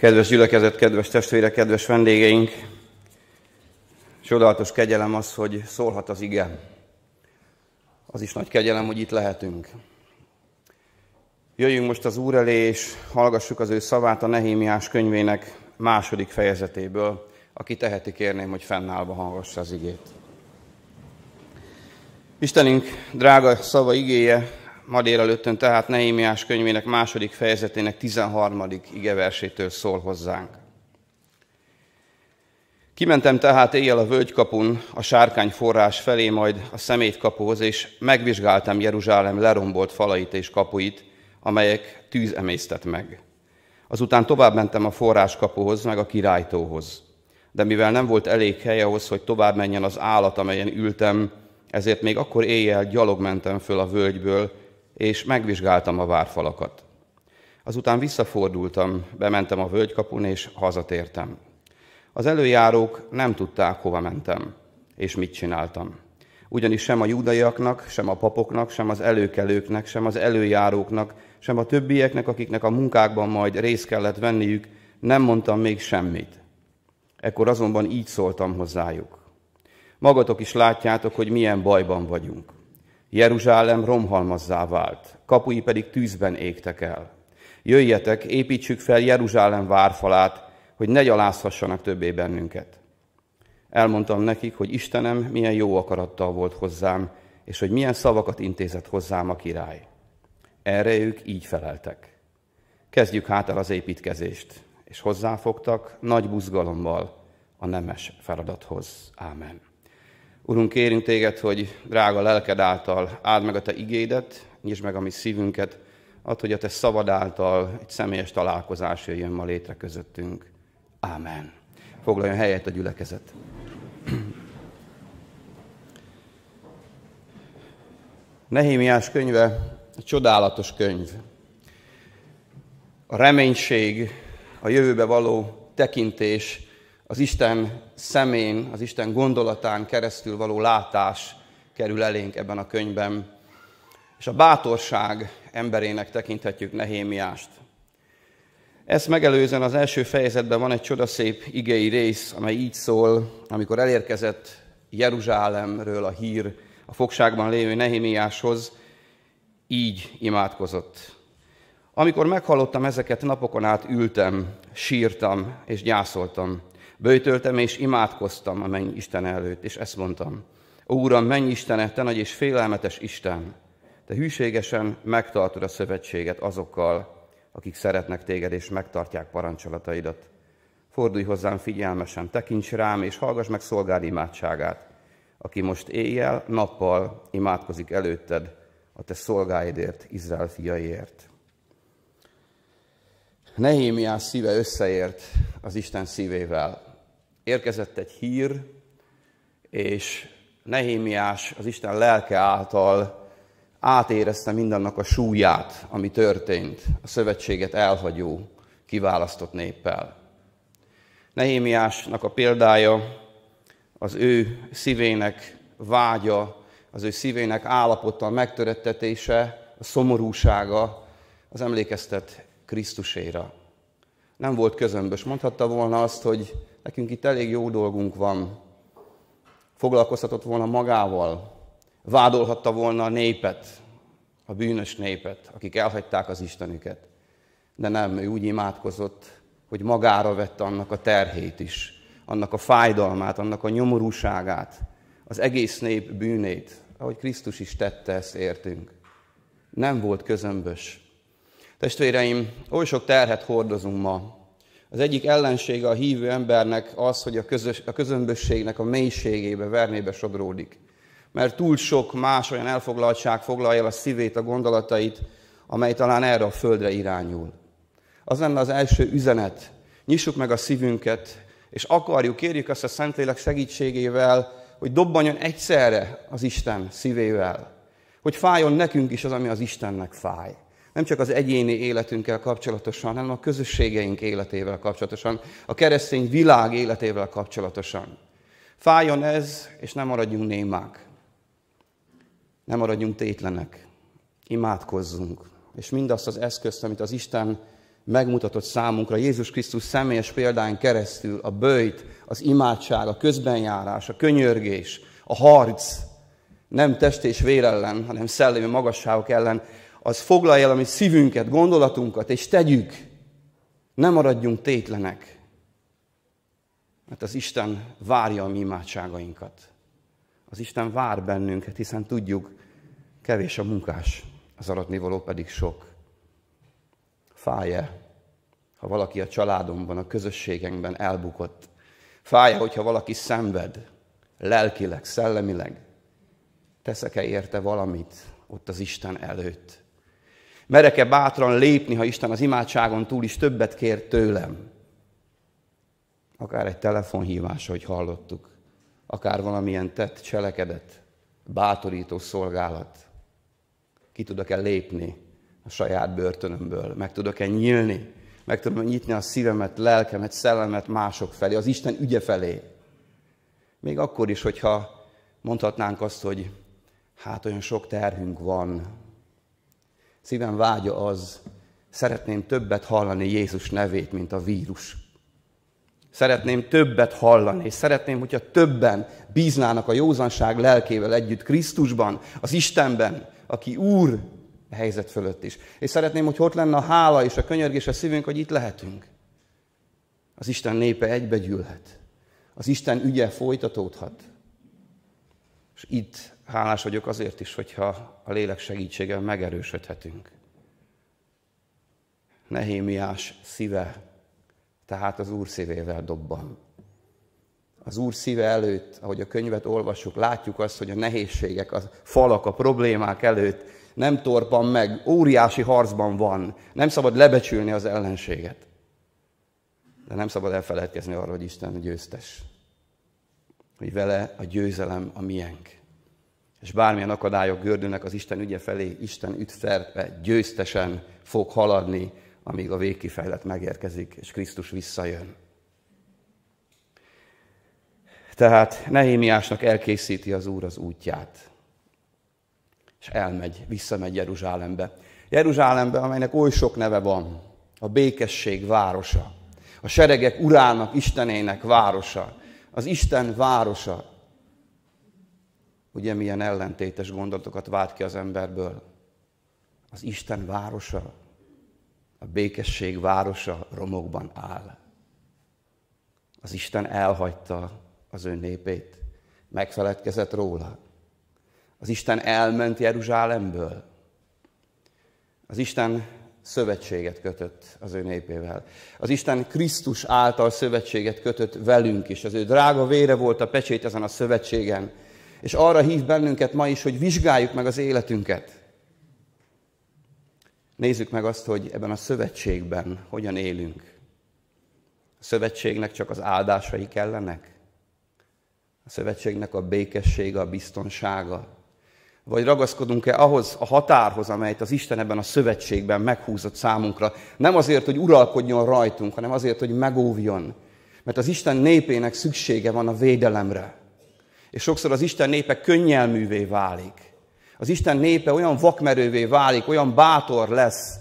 Kedves gyülekezet, kedves testvérek, kedves vendégeink! Csodálatos kegyelem az, hogy szólhat az ige. Az is nagy kegyelem, hogy itt lehetünk. Jöjjünk most az Úr elé, és hallgassuk az ő szavát a Nehémiás könyvének második fejezetéből. Aki teheti, kérném, hogy fennállva hallgassa az igét. Istenünk drága szava igéje ma délelőttön tehát Nehémiás könyvének második fejezetének 13. igeversétől szól hozzánk. Kimentem tehát éjjel a völgykapun, a sárkány forrás felé, majd a szemétkapuhoz, és megvizsgáltam Jeruzsálem lerombolt falait és kapuit, amelyek tűz emésztett meg. Azután tovább mentem a forráskapuhoz, meg a királytóhoz. De mivel nem volt elég hely ahhoz, hogy tovább menjen az állat, amelyen ültem, ezért még akkor éjjel gyalog mentem föl a völgyből, és megvizsgáltam a várfalakat. Azután visszafordultam, bementem a völgykapun, és hazatértem. Az előjárók nem tudták, hova mentem, és mit csináltam. Ugyanis sem a judaiaknak, sem a papoknak, sem az előkelőknek, sem az előjáróknak, sem a többieknek, akiknek a munkákban majd részt kellett venniük, nem mondtam még semmit. Ekkor azonban így szóltam hozzájuk. Magatok is látjátok, hogy milyen bajban vagyunk. Jeruzsálem romhalmazzá vált, kapui pedig tűzben égtek el. Jöjjetek, építsük fel Jeruzsálem várfalát, hogy ne gyalázhassanak többé bennünket. Elmondtam nekik, hogy Istenem milyen jó akarattal volt hozzám, és hogy milyen szavakat intézett hozzám a király. Erre ők így feleltek. Kezdjük hát el az építkezést, és hozzáfogtak nagy buzgalommal a nemes feladathoz. Ámen. Urunk, kérünk téged, hogy drága lelked által áld meg a te igédet, nyisd meg a mi szívünket, add, hogy a te szavad által egy személyes találkozás jöjjön ma létre közöttünk. Ámen. Foglaljon helyet a gyülekezet. Nehémiás könyve egy csodálatos könyv. A reménység, a jövőbe való tekintés, az Isten szemén, az Isten gondolatán keresztül való látás kerül elénk ebben a könyvben. És a bátorság emberének tekinthetjük Nehémiást. Ezt megelőzően az első fejezetben van egy csodaszép igei rész, amely így szól, amikor elérkezett Jeruzsálemről a hír a fogságban lévő Nehémiáshoz, így imádkozott. Amikor meghallottam ezeket, napokon át ültem, sírtam és gyászoltam. Böjtöltem és imádkoztam a menny Isten előtt, és ezt mondtam. Ó, Uram, menj Istene, te nagy és félelmetes Isten, te hűségesen megtartod a szövetséget azokkal, akik szeretnek téged és megtartják parancsolataidat. Fordulj hozzám figyelmesen, tekints rám, és hallgass meg szolgád imádságát, aki most éjjel, nappal imádkozik előtted a te szolgáidért, Izrael fiaiért. Nehémiás szíve összeért az Isten szívével érkezett egy hír, és Nehémiás az Isten lelke által átérezte mindannak a súlyát, ami történt a szövetséget elhagyó, kiválasztott néppel. Nehémiásnak a példája az ő szívének vágya, az ő szívének állapota, megtörettetése, a szomorúsága, az emlékeztet Krisztuséra. Nem volt közömbös. Mondhatta volna azt, hogy nekünk itt elég jó dolgunk van. Foglalkozhatott volna magával, vádolhatta volna a népet, a bűnös népet, akik elhagyták az Istenüket. De nem, ő úgy imádkozott, hogy magára vette annak a terhét is, annak a fájdalmát, annak a nyomorúságát, az egész nép bűnét, ahogy Krisztus is tette ezt értünk. Nem volt közömbös. Testvéreim, oly sok terhet hordozunk ma, az egyik ellensége a hívő embernek az, hogy a, közös, a közömbösségnek a mélységébe, vernébe sodródik. Mert túl sok más olyan elfoglaltság foglalja el a szívét, a gondolatait, amely talán erre a földre irányul. Az lenne az első üzenet. Nyissuk meg a szívünket, és akarjuk, kérjük azt a Szentlélek segítségével, hogy dobbanjon egyszerre az Isten szívével. Hogy fájjon nekünk is az, ami az Istennek fáj. Nem csak az egyéni életünkkel kapcsolatosan, hanem a közösségeink életével kapcsolatosan, a keresztény világ életével kapcsolatosan. Fájjon ez, és nem maradjunk némák. Nem maradjunk tétlenek. Imádkozzunk. És mindazt az eszközt, amit az Isten megmutatott számunkra Jézus Krisztus személyes példány keresztül a bőjt, az imádság, a közbenjárás, a könyörgés, a harc, nem test és vér ellen, hanem szellemi magasságok ellen, az foglalja el a mi szívünket, gondolatunkat, és tegyük. Nem maradjunk tétlenek. Mert az Isten várja a mi imádságainkat. Az Isten vár bennünket, hiszen tudjuk, kevés a munkás, az aratnivaló pedig sok. Fáj-e, ha valaki a családomban, a közösségenkben elbukott? Fáj-e, hogyha valaki szenved, lelkileg, szellemileg? Teszek-e érte valamit ott az Isten előtt? Merek-e bátran lépni, ha Isten az imádságon túl is többet kér tőlem? Akár egy telefonhívás, hogy hallottuk, akár valamilyen tett cselekedet, bátorító szolgálat. Ki tudok-e lépni a saját börtönömből? Meg tudok-e nyílni? Meg tudom nyitni a szívemet, lelkemet, szellemet mások felé, az Isten ügye felé? Még akkor is, hogyha mondhatnánk azt, hogy hát olyan sok terhünk van. Szívem vágya az, szeretném többet hallani Jézus nevét, mint a vírus. Szeretném többet hallani, és szeretném, hogyha többen bíznának a józanság lelkével együtt Krisztusban, az Istenben, aki Úr a helyzet fölött is. És szeretném, hogy ott lenne a hála és a könyörgés a szívünk, hogy itt lehetünk. Az Isten népe egybegyűlhet. Az Isten ügye folytatódhat. És itt hálás vagyok azért is, hogyha a lélek segítségével megerősödhetünk. Nehémiás szíve, tehát az Úr szívével dobban. Az Úr szíve előtt, ahogy a könyvet olvassuk, látjuk azt, hogy a nehézségek, a falak, a problémák előtt nem torpan meg, óriási harcban van. Nem szabad lebecsülni az ellenséget. De nem szabad elfeledkezni arról, hogy Isten győztes. Hogy vele a győzelem a miénk és bármilyen akadályok gördülnek az Isten ügye felé, Isten ütfertve győztesen fog haladni, amíg a végkifejlet megérkezik, és Krisztus visszajön. Tehát Nehémiásnak elkészíti az Úr az útját, és elmegy, visszamegy Jeruzsálembe. Jeruzsálembe, amelynek oly sok neve van, a békesség városa, a seregek urának, Istenének városa, az Isten városa, Ugye milyen ellentétes gondolatokat vált ki az emberből. Az Isten városa, a békesség városa romokban áll. Az Isten elhagyta az ő népét, megfeledkezett róla. Az Isten elment Jeruzsálemből. Az Isten szövetséget kötött az ő népével. Az Isten Krisztus által szövetséget kötött velünk is. Az ő drága vére volt a pecsét ezen a szövetségen és arra hív bennünket ma is, hogy vizsgáljuk meg az életünket. Nézzük meg azt, hogy ebben a szövetségben hogyan élünk. A szövetségnek csak az áldásai kellenek? A szövetségnek a békessége, a biztonsága? Vagy ragaszkodunk-e ahhoz a határhoz, amelyet az Isten ebben a szövetségben meghúzott számunkra? Nem azért, hogy uralkodjon rajtunk, hanem azért, hogy megóvjon. Mert az Isten népének szüksége van a védelemre. És sokszor az Isten népe könnyelművé válik. Az Isten népe olyan vakmerővé válik, olyan bátor lesz,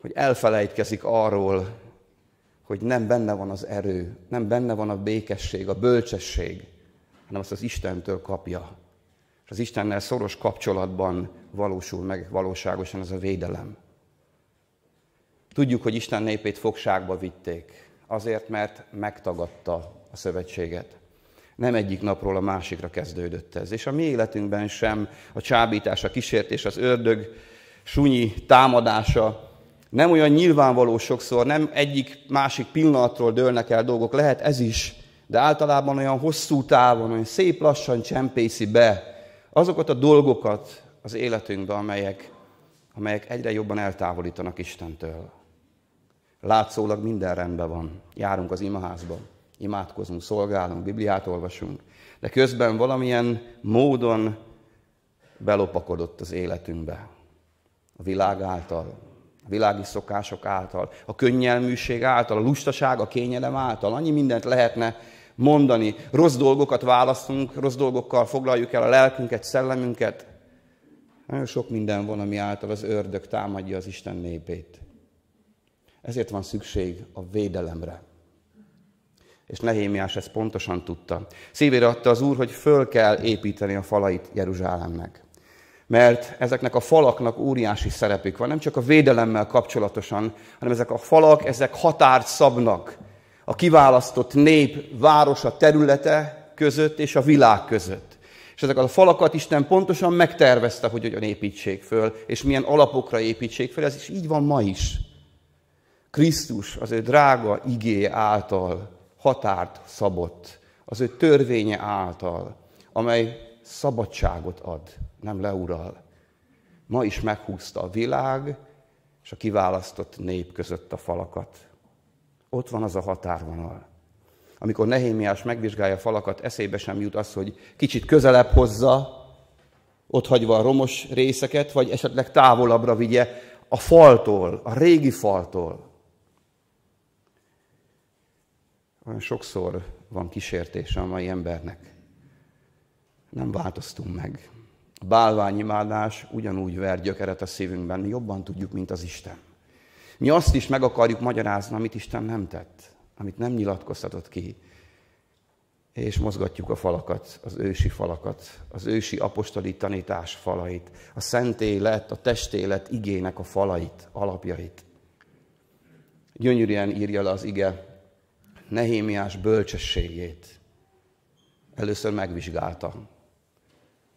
hogy elfelejtkezik arról, hogy nem benne van az erő, nem benne van a békesség, a bölcsesség, hanem azt az Istentől kapja. És az Istennel szoros kapcsolatban valósul meg valóságosan ez a védelem. Tudjuk, hogy Isten népét fogságba vitték, azért, mert megtagadta a szövetséget. Nem egyik napról a másikra kezdődött ez. És a mi életünkben sem a csábítás, a kísértés, az ördög sunyi támadása nem olyan nyilvánvaló sokszor, nem egyik másik pillanatról dőlnek el dolgok, lehet ez is, de általában olyan hosszú távon, olyan szép lassan csempészi be azokat a dolgokat az életünkbe, amelyek, amelyek egyre jobban eltávolítanak Istentől. Látszólag minden rendben van. Járunk az imaházban imádkozunk, szolgálunk, Bibliát olvasunk, de közben valamilyen módon belopakodott az életünkbe. A világ által, a világi szokások által, a könnyelműség által, a lustaság, a kényelem által. Annyi mindent lehetne mondani. Rossz dolgokat választunk, rossz dolgokkal foglaljuk el a lelkünket, szellemünket. Nagyon sok minden van, ami által az ördög támadja az Isten népét. Ezért van szükség a védelemre. És Nehémiás ezt pontosan tudta. Szívére adta az Úr, hogy föl kell építeni a falait Jeruzsálemnek. Mert ezeknek a falaknak óriási szerepük van, nem csak a védelemmel kapcsolatosan, hanem ezek a falak, ezek határt szabnak a kiválasztott nép városa területe között és a világ között. És ezeket a falakat Isten pontosan megtervezte, hogy hogyan építsék föl, és milyen alapokra építsék föl. Ez is így van ma is. Krisztus az ő drága igé által határt szabott, az ő törvénye által, amely szabadságot ad, nem leural. Ma is meghúzta a világ és a kiválasztott nép között a falakat. Ott van az a határvonal. Amikor Nehémiás megvizsgálja a falakat, eszébe sem jut az, hogy kicsit közelebb hozza, ott hagyva a romos részeket, vagy esetleg távolabbra vigye a faltól, a régi faltól. Olyan sokszor van kísértése a mai embernek. Nem változtunk meg. A bálványimádás ugyanúgy ver gyökeret a szívünkben, mi jobban tudjuk, mint az Isten. Mi azt is meg akarjuk magyarázni, amit Isten nem tett, amit nem nyilatkoztatott ki. És mozgatjuk a falakat, az ősi falakat, az ősi apostoli tanítás falait, a szent élet, a testélet igének a falait, alapjait. Gyönyörűen írja le az ige Nehémiás bölcsességét. Először megvizsgáltam.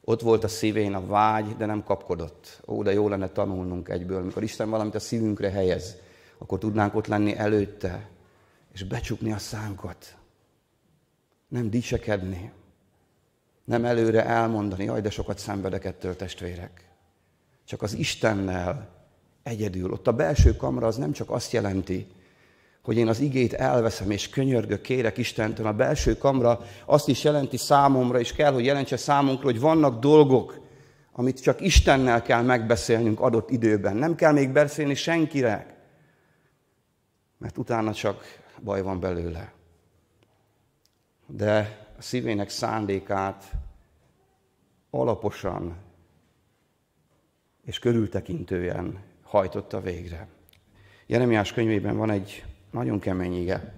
Ott volt a szívén a vágy, de nem kapkodott. Ó, de jó lenne tanulnunk egyből. Mikor Isten valamit a szívünkre helyez, akkor tudnánk ott lenni előtte, és becsukni a szánkat. Nem dicsekedni. Nem előre elmondani, jaj, de sokat szenvedek ettől, testvérek. Csak az Istennel egyedül. Ott a belső kamra az nem csak azt jelenti, hogy én az igét elveszem és könyörgök, kérek Istentől. A belső kamra azt is jelenti számomra, és kell, hogy jelentse számunkra, hogy vannak dolgok, amit csak Istennel kell megbeszélnünk adott időben. Nem kell még beszélni senkire, mert utána csak baj van belőle. De a szívének szándékát alaposan és körültekintően hajtotta végre. Jeremiás könyvében van egy nagyon kemény ige.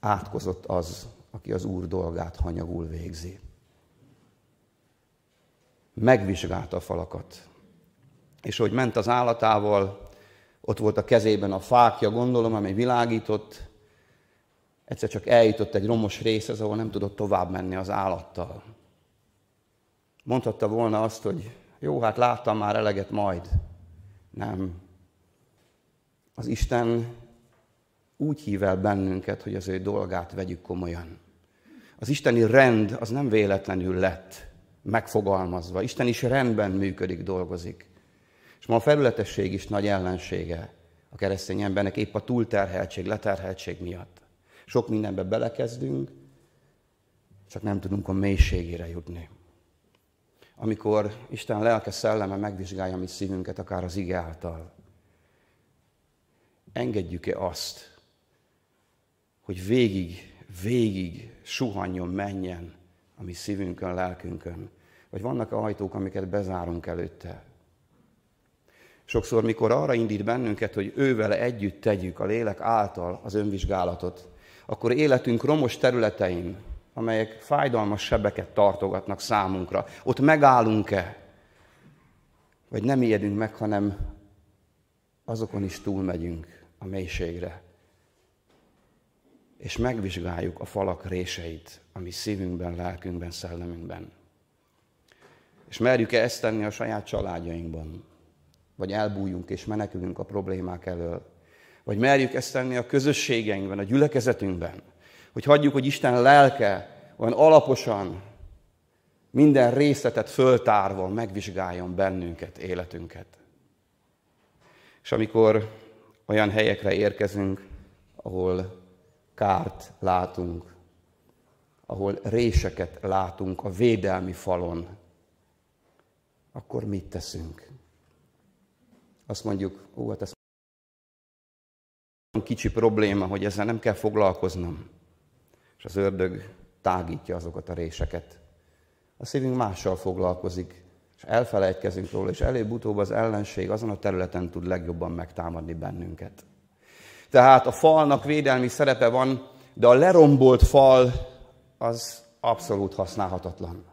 Átkozott az, aki az Úr dolgát hanyagul végzi. Megvizsgálta a falakat. És hogy ment az állatával, ott volt a kezében a fákja, gondolom, amely világított, egyszer csak eljutott egy romos részhez, ahol nem tudott tovább menni az állattal. Mondhatta volna azt, hogy jó, hát láttam már eleget majd. Nem. Az Isten úgy hív el bennünket, hogy az ő dolgát vegyük komolyan. Az isteni rend az nem véletlenül lett megfogalmazva. Isten is rendben működik, dolgozik. És ma a felületesség is nagy ellensége a keresztény embernek épp a túlterheltség, leterheltség miatt. Sok mindenbe belekezdünk, csak nem tudunk a mélységére jutni. Amikor Isten lelke szelleme megvizsgálja mi szívünket, akár az ige által, engedjük-e azt, hogy végig, végig suhanjon, menjen a mi szívünkön, lelkünkön. Vagy vannak -e ajtók, amiket bezárunk előtte. Sokszor, mikor arra indít bennünket, hogy ővele együtt tegyük a lélek által az önvizsgálatot, akkor életünk romos területein, amelyek fájdalmas sebeket tartogatnak számunkra, ott megállunk-e, vagy nem ijedünk meg, hanem azokon is túlmegyünk a mélységre és megvizsgáljuk a falak réseit, ami szívünkben, lelkünkben, szellemünkben. És merjük-e ezt tenni a saját családjainkban? Vagy elbújunk és menekülünk a problémák elől? Vagy merjük ezt tenni a közösségeinkben, a gyülekezetünkben? Hogy hagyjuk, hogy Isten lelke olyan alaposan, minden részletet föltárva megvizsgáljon bennünket, életünket. És amikor olyan helyekre érkezünk, ahol kárt látunk, ahol réseket látunk a védelmi falon, akkor mit teszünk? Azt mondjuk, ó, hát ez kicsi probléma, hogy ezzel nem kell foglalkoznom. És az ördög tágítja azokat a réseket. A szívünk mással foglalkozik, és elfelejtkezünk róla, és előbb-utóbb az ellenség azon a területen tud legjobban megtámadni bennünket. Tehát a falnak védelmi szerepe van, de a lerombolt fal az abszolút használhatatlan.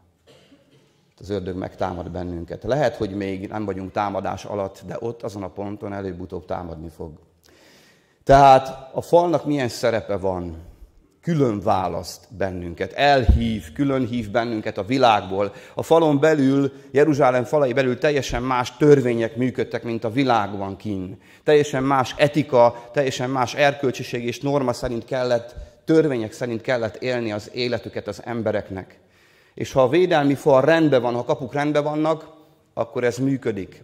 Az ördög megtámad bennünket. Lehet, hogy még nem vagyunk támadás alatt, de ott azon a ponton előbb-utóbb támadni fog. Tehát a falnak milyen szerepe van? Külön választ bennünket, elhív, külön hív bennünket a világból. A falon belül, Jeruzsálem falai belül teljesen más törvények működtek, mint a világban kín. Teljesen más etika, teljesen más erkölcsiség és norma szerint kellett, törvények szerint kellett élni az életüket az embereknek. És ha a védelmi fal rendben van, ha kapuk rendben vannak, akkor ez működik.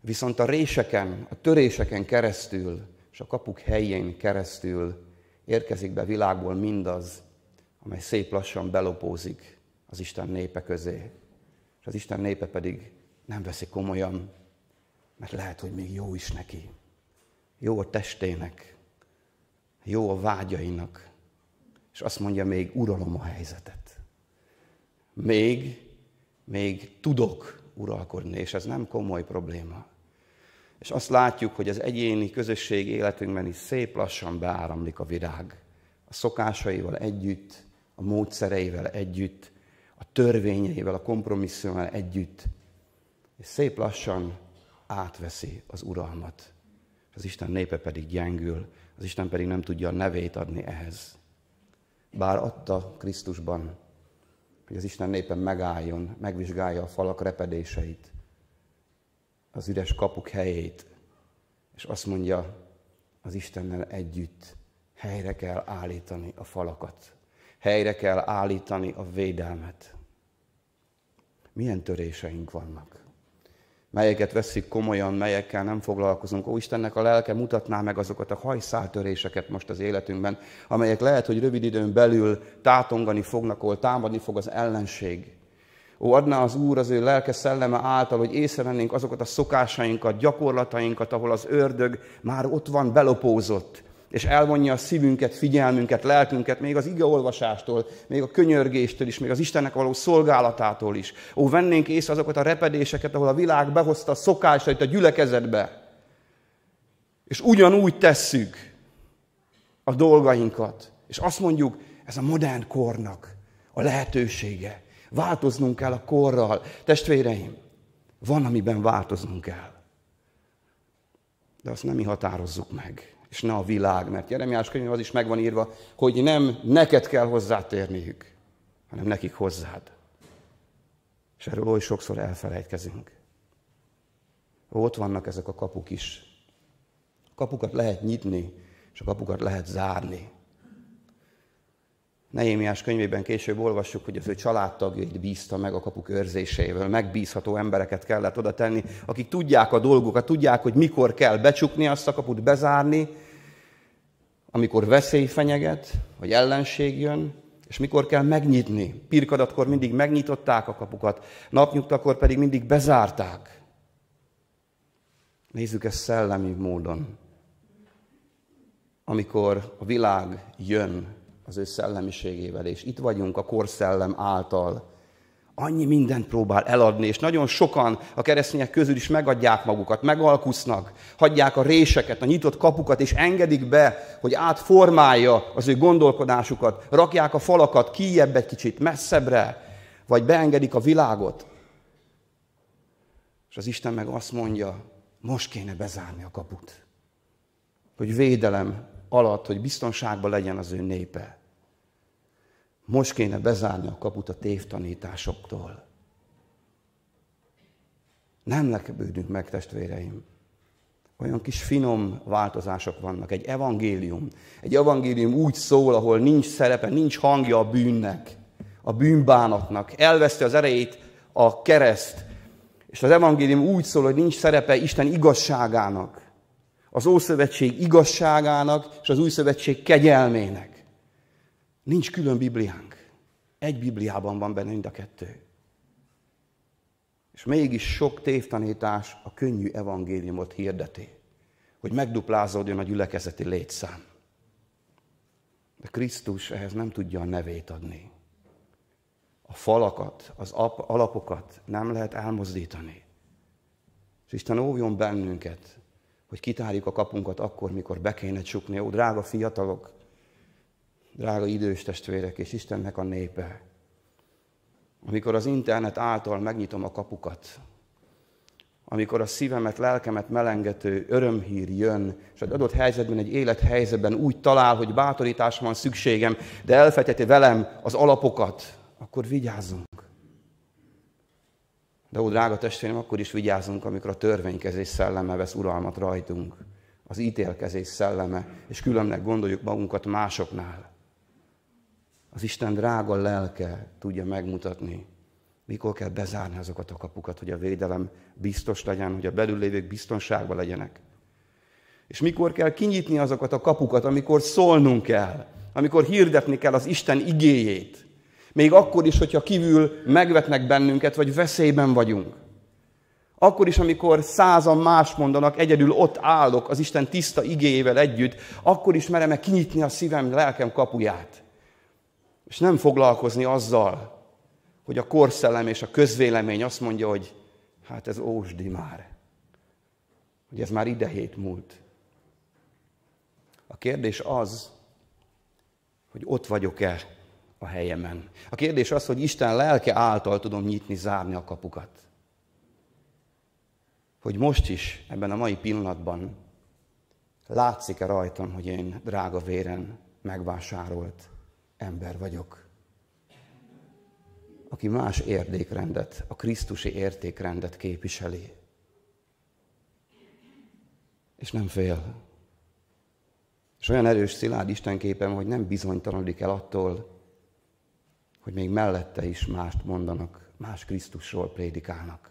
Viszont a réseken, a töréseken keresztül, és a kapuk helyén keresztül érkezik be világból mindaz, amely szép lassan belopózik az Isten népe közé. És az Isten népe pedig nem veszi komolyan, mert lehet, hogy még jó is neki. Jó a testének, jó a vágyainak, és azt mondja, még uralom a helyzetet. Még, még tudok uralkodni, és ez nem komoly probléma. És azt látjuk, hogy az egyéni közösség életünkben is szép lassan beáramlik a virág. A szokásaival együtt, a módszereivel együtt, a törvényeivel, a kompromisszummal együtt. És szép lassan átveszi az uralmat. Az Isten népe pedig gyengül, az Isten pedig nem tudja a nevét adni ehhez. Bár adta Krisztusban, hogy az Isten népe megálljon, megvizsgálja a falak repedéseit, az üres kapuk helyét, és azt mondja, az Istennel együtt helyre kell állítani a falakat. Helyre kell állítani a védelmet. Milyen töréseink vannak? Melyeket veszik komolyan, melyekkel nem foglalkozunk. Ó, Istennek a lelke mutatná meg azokat a hajszáltöréseket most az életünkben, amelyek lehet, hogy rövid időn belül tátongani fognak, ahol támadni fog az ellenség. Ó, adná az Úr az ő lelke szelleme által, hogy észrevennénk azokat a szokásainkat, gyakorlatainkat, ahol az ördög már ott van belopózott, és elvonja a szívünket, figyelmünket, lelkünket, még az igeolvasástól, még a könyörgéstől is, még az Istennek való szolgálatától is. Ó, vennénk észre azokat a repedéseket, ahol a világ behozta a szokásait a gyülekezetbe, és ugyanúgy tesszük a dolgainkat. És azt mondjuk, ez a modern kornak a lehetősége. Változnunk kell a korral. Testvéreim, van, amiben változnunk kell. De azt nem mi határozzuk meg, és ne a világ, mert Jeremiás könyv az is meg van írva, hogy nem neked kell hozzátérniük, hanem nekik hozzád. És erről oly sokszor elfelejtkezünk. Ott vannak ezek a kapuk is. Kapukat lehet nyitni, és a kapukat lehet zárni. Nehémiás könyvében később olvassuk, hogy az ő családtagjait bízta meg a kapuk őrzésével. Megbízható embereket kellett oda tenni, akik tudják a dolgokat, tudják, hogy mikor kell becsukni azt a kaput, bezárni, amikor veszély fenyeget, vagy ellenség jön, és mikor kell megnyitni. Pirkadatkor mindig megnyitották a kapukat, napnyugtakor pedig mindig bezárták. Nézzük ezt szellemi módon. Amikor a világ jön, az ő szellemiségével, és itt vagyunk a korszellem által. Annyi mindent próbál eladni, és nagyon sokan a keresztények közül is megadják magukat, megalkusznak, hagyják a réseket, a nyitott kapukat, és engedik be, hogy átformálja az ő gondolkodásukat, rakják a falakat kijebb egy kicsit, messzebbre, vagy beengedik a világot. És az Isten meg azt mondja, most kéne bezárni a kaput. Hogy védelem alatt, hogy biztonságban legyen az ő népe. Most kéne bezárni a kaput a tévtanításoktól. Nem lekebődünk meg, testvéreim. Olyan kis finom változások vannak. Egy evangélium. Egy evangélium úgy szól, ahol nincs szerepe, nincs hangja a bűnnek, a bűnbánatnak. Elveszti az erejét a kereszt. És az evangélium úgy szól, hogy nincs szerepe Isten igazságának az Ószövetség igazságának és az Új Szövetség kegyelmének. Nincs külön Bibliánk. Egy Bibliában van benne mind a kettő. És mégis sok tévtanítás a könnyű evangéliumot hirdeti, hogy megduplázódjon a gyülekezeti létszám. De Krisztus ehhez nem tudja a nevét adni. A falakat, az alapokat nem lehet elmozdítani. És Isten óvjon bennünket, hogy kitárjuk a kapunkat akkor, mikor be kéne csukni. Ó, drága fiatalok, drága idős testvérek és Istennek a népe, amikor az internet által megnyitom a kapukat, amikor a szívemet, lelkemet melengető örömhír jön, és egy adott helyzetben, egy élethelyzetben úgy talál, hogy bátorításra van szükségem, de elfeteti velem az alapokat, akkor vigyázzunk. De ó, drága testvérem, akkor is vigyázzunk, amikor a törvénykezés szelleme vesz uralmat rajtunk. Az ítélkezés szelleme, és különnek gondoljuk magunkat másoknál. Az Isten drága lelke tudja megmutatni, mikor kell bezárni azokat a kapukat, hogy a védelem biztos legyen, hogy a belül lévők biztonságban legyenek. És mikor kell kinyitni azokat a kapukat, amikor szólnunk kell, amikor hirdetni kell az Isten igéjét. Még akkor is, hogyha kívül megvetnek bennünket, vagy veszélyben vagyunk. Akkor is, amikor százan más mondanak, egyedül ott állok az Isten tiszta igéjével együtt, akkor is merem-e kinyitni a szívem, lelkem kapuját. És nem foglalkozni azzal, hogy a korszellem és a közvélemény azt mondja, hogy hát ez ósdi már. Hogy ez már idehét múlt. A kérdés az, hogy ott vagyok-e a helyemen. A kérdés az, hogy Isten lelke által tudom nyitni, zárni a kapukat. Hogy most is, ebben a mai pillanatban látszik-e rajtam, hogy én drága véren megvásárolt ember vagyok, aki más értékrendet, a Krisztusi értékrendet képviseli. És nem fél. És olyan erős, szilárd Istenképem, hogy nem bizonytalanodik el attól, hogy még mellette is mást mondanak, más Krisztusról prédikálnak.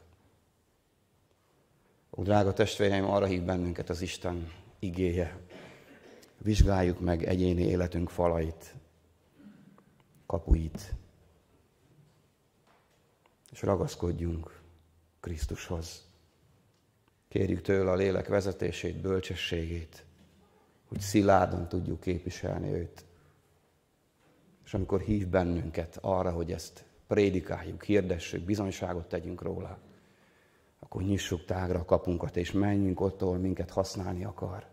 Ó, drága testvéreim, arra hív bennünket az Isten igéje. Vizsgáljuk meg egyéni életünk falait, kapuit, és ragaszkodjunk Krisztushoz. Kérjük tőle a lélek vezetését, bölcsességét, hogy szilárdan tudjuk képviselni őt. És amikor hív bennünket arra, hogy ezt prédikáljuk, hirdessük, bizonyságot tegyünk róla, akkor nyissuk tágra a kapunkat, és menjünk ott, ahol minket használni akar.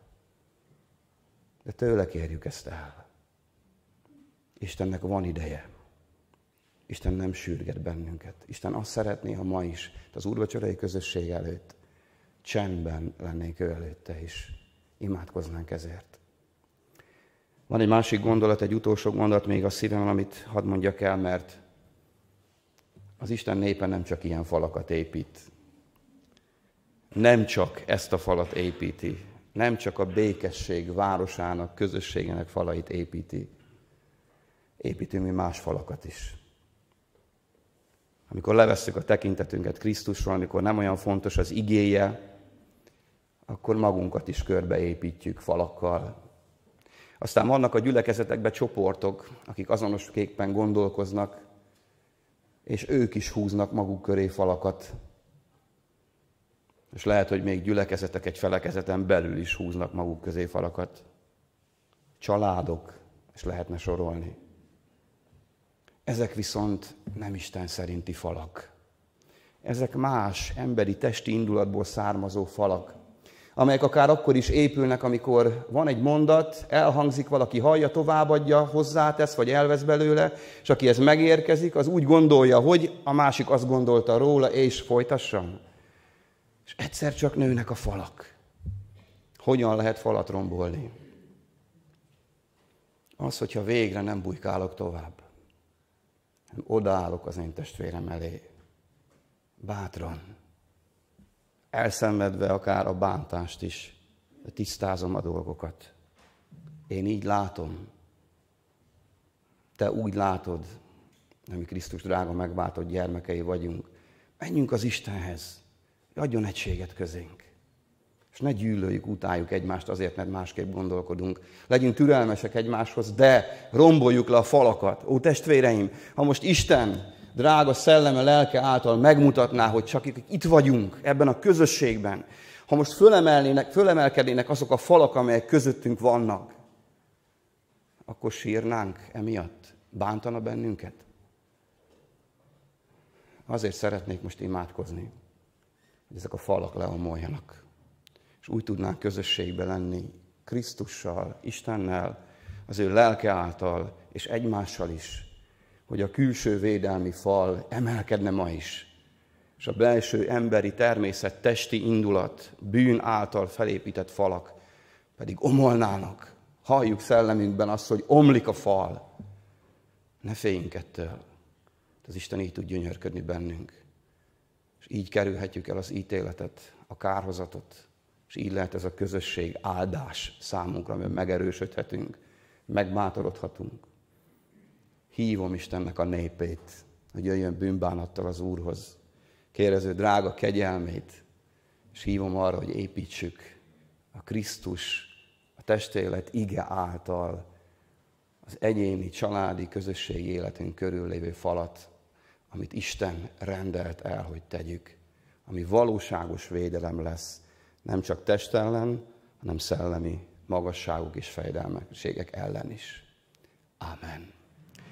De tőle kérjük ezt el. Istennek van ideje. Isten nem sürget bennünket. Isten azt szeretné, ha ma is, az úrvacsorai közösség előtt csendben lennénk ő előtte, és imádkoznánk ezért. Van egy másik gondolat, egy utolsó gondolat még a szívem, amit hadd mondjak el, mert az Isten népe nem csak ilyen falakat épít. Nem csak ezt a falat építi, nem csak a békesség városának, közösségének falait építi, építünk mi más falakat is. Amikor levesszük a tekintetünket Krisztusról, amikor nem olyan fontos az igéje, akkor magunkat is körbeépítjük falakkal. Aztán vannak a gyülekezetekben csoportok, akik azonos kékben gondolkoznak, és ők is húznak maguk köré falakat. És lehet, hogy még gyülekezetek egy felekezeten belül is húznak maguk közé falakat. Családok, és lehetne sorolni. Ezek viszont nem Isten szerinti falak. Ezek más, emberi, testi indulatból származó falak, amelyek akár akkor is épülnek, amikor van egy mondat, elhangzik, valaki hallja, továbbadja, hozzátesz, vagy elvesz belőle, és aki ez megérkezik, az úgy gondolja, hogy a másik azt gondolta róla, és folytassam. És egyszer csak nőnek a falak. Hogyan lehet falat rombolni? Az, hogyha végre nem bujkálok tovább odaállok az én testvérem elé. Bátran. Elszenvedve akár a bántást is, tisztázom a dolgokat. Én így látom. Te úgy látod, mi Krisztus drága megváltott gyermekei vagyunk. Menjünk az Istenhez. Adjon egységet közénk. És ne gyűlöljük, utáljuk egymást azért, mert másképp gondolkodunk. Legyünk türelmesek egymáshoz, de romboljuk le a falakat. Ó, testvéreim, ha most Isten drága szelleme, lelke által megmutatná, hogy csak itt vagyunk, ebben a közösségben, ha most fölemelnének, fölemelkednének azok a falak, amelyek közöttünk vannak, akkor sírnánk emiatt? Bántana bennünket? Azért szeretnék most imádkozni, hogy ezek a falak leomoljanak és úgy tudnánk közösségbe lenni Krisztussal, Istennel, az ő lelke által, és egymással is, hogy a külső védelmi fal emelkedne ma is, és a belső emberi természet, testi indulat, bűn által felépített falak pedig omolnának. Halljuk szellemünkben azt, hogy omlik a fal. Ne féljünk ettől. Az Isten így tud gyönyörködni bennünk. És így kerülhetjük el az ítéletet, a kárhozatot, és így lehet ez a közösség áldás számunkra, amiben megerősödhetünk, megbátorodhatunk. Hívom Istennek a népét, hogy jöjjön bűnbánattal az Úrhoz. Kérező drága kegyelmét, és hívom arra, hogy építsük a Krisztus, a testélet ige által az egyéni, családi, közösségi életünk körül lévő falat, amit Isten rendelt el, hogy tegyük, ami valóságos védelem lesz, nem csak test ellen, hanem szellemi magasságok és fejdelmességek ellen is. Amen.